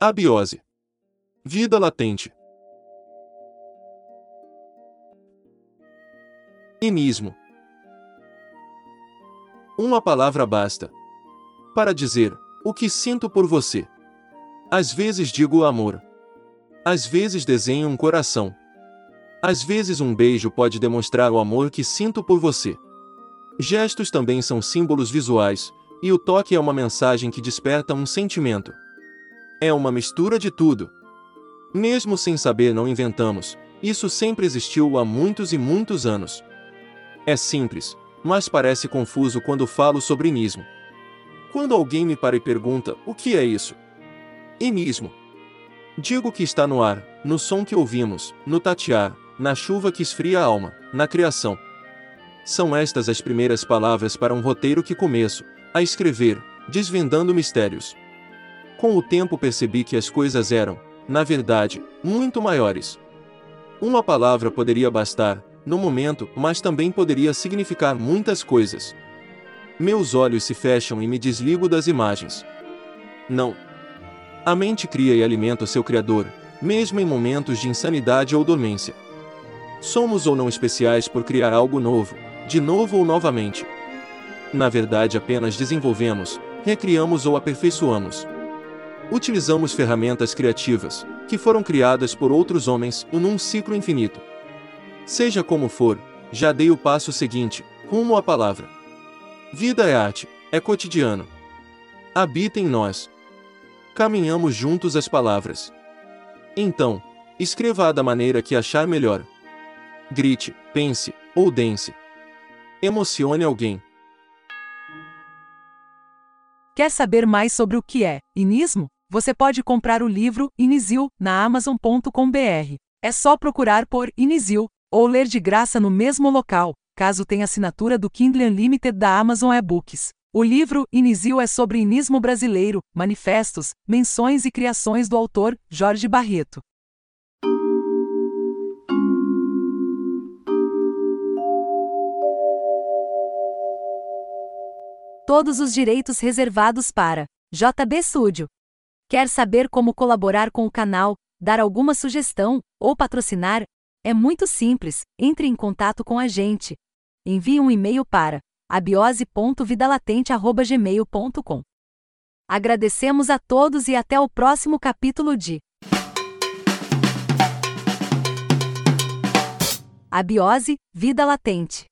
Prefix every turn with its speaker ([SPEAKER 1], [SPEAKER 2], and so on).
[SPEAKER 1] Abiose. Vida latente. Inismo. Uma palavra basta para dizer o que sinto por você. Às vezes digo amor. Às vezes desenho um coração. Às vezes um beijo pode demonstrar o amor que sinto por você. Gestos também são símbolos visuais, e o toque é uma mensagem que desperta um sentimento. É uma mistura de tudo. Mesmo sem saber, não inventamos, isso sempre existiu há muitos e muitos anos. É simples, mas parece confuso quando falo sobre inismo. Quando alguém me para e pergunta: o que é isso? Inismo. Digo que está no ar, no som que ouvimos, no tatear, na chuva que esfria a alma, na criação. São estas as primeiras palavras para um roteiro que começo a escrever, desvendando mistérios. Com o tempo percebi que as coisas eram, na verdade, muito maiores. Uma palavra poderia bastar, no momento, mas também poderia significar muitas coisas. Meus olhos se fecham e me desligo das imagens. Não. A mente cria e alimenta seu Criador, mesmo em momentos de insanidade ou dormência. Somos ou não especiais por criar algo novo, de novo ou novamente. Na verdade, apenas desenvolvemos, recriamos ou aperfeiçoamos. Utilizamos ferramentas criativas, que foram criadas por outros homens, num ciclo infinito. Seja como for, já dei o passo seguinte, rumo à palavra. Vida é arte, é cotidiano. Habita em nós. Caminhamos juntos as palavras. Então, escreva-a da maneira que achar melhor. Grite, pense, ou dance. Emocione alguém.
[SPEAKER 2] Quer saber mais sobre o que é inismo? Você pode comprar o livro Inisil na Amazon.com.br. É só procurar por Inisil ou ler de graça no mesmo local, caso tenha assinatura do Kindle Unlimited da Amazon eBooks. O livro Inisil é sobre inismo brasileiro, manifestos, menções e criações do autor Jorge Barreto. todos os direitos reservados para JB Studio. Quer saber como colaborar com o canal, dar alguma sugestão ou patrocinar? É muito simples, entre em contato com a gente. Envie um e-mail para abiose.vidalatente@gmail.com. Agradecemos a todos e até o próximo capítulo de Abiose, Vida Latente.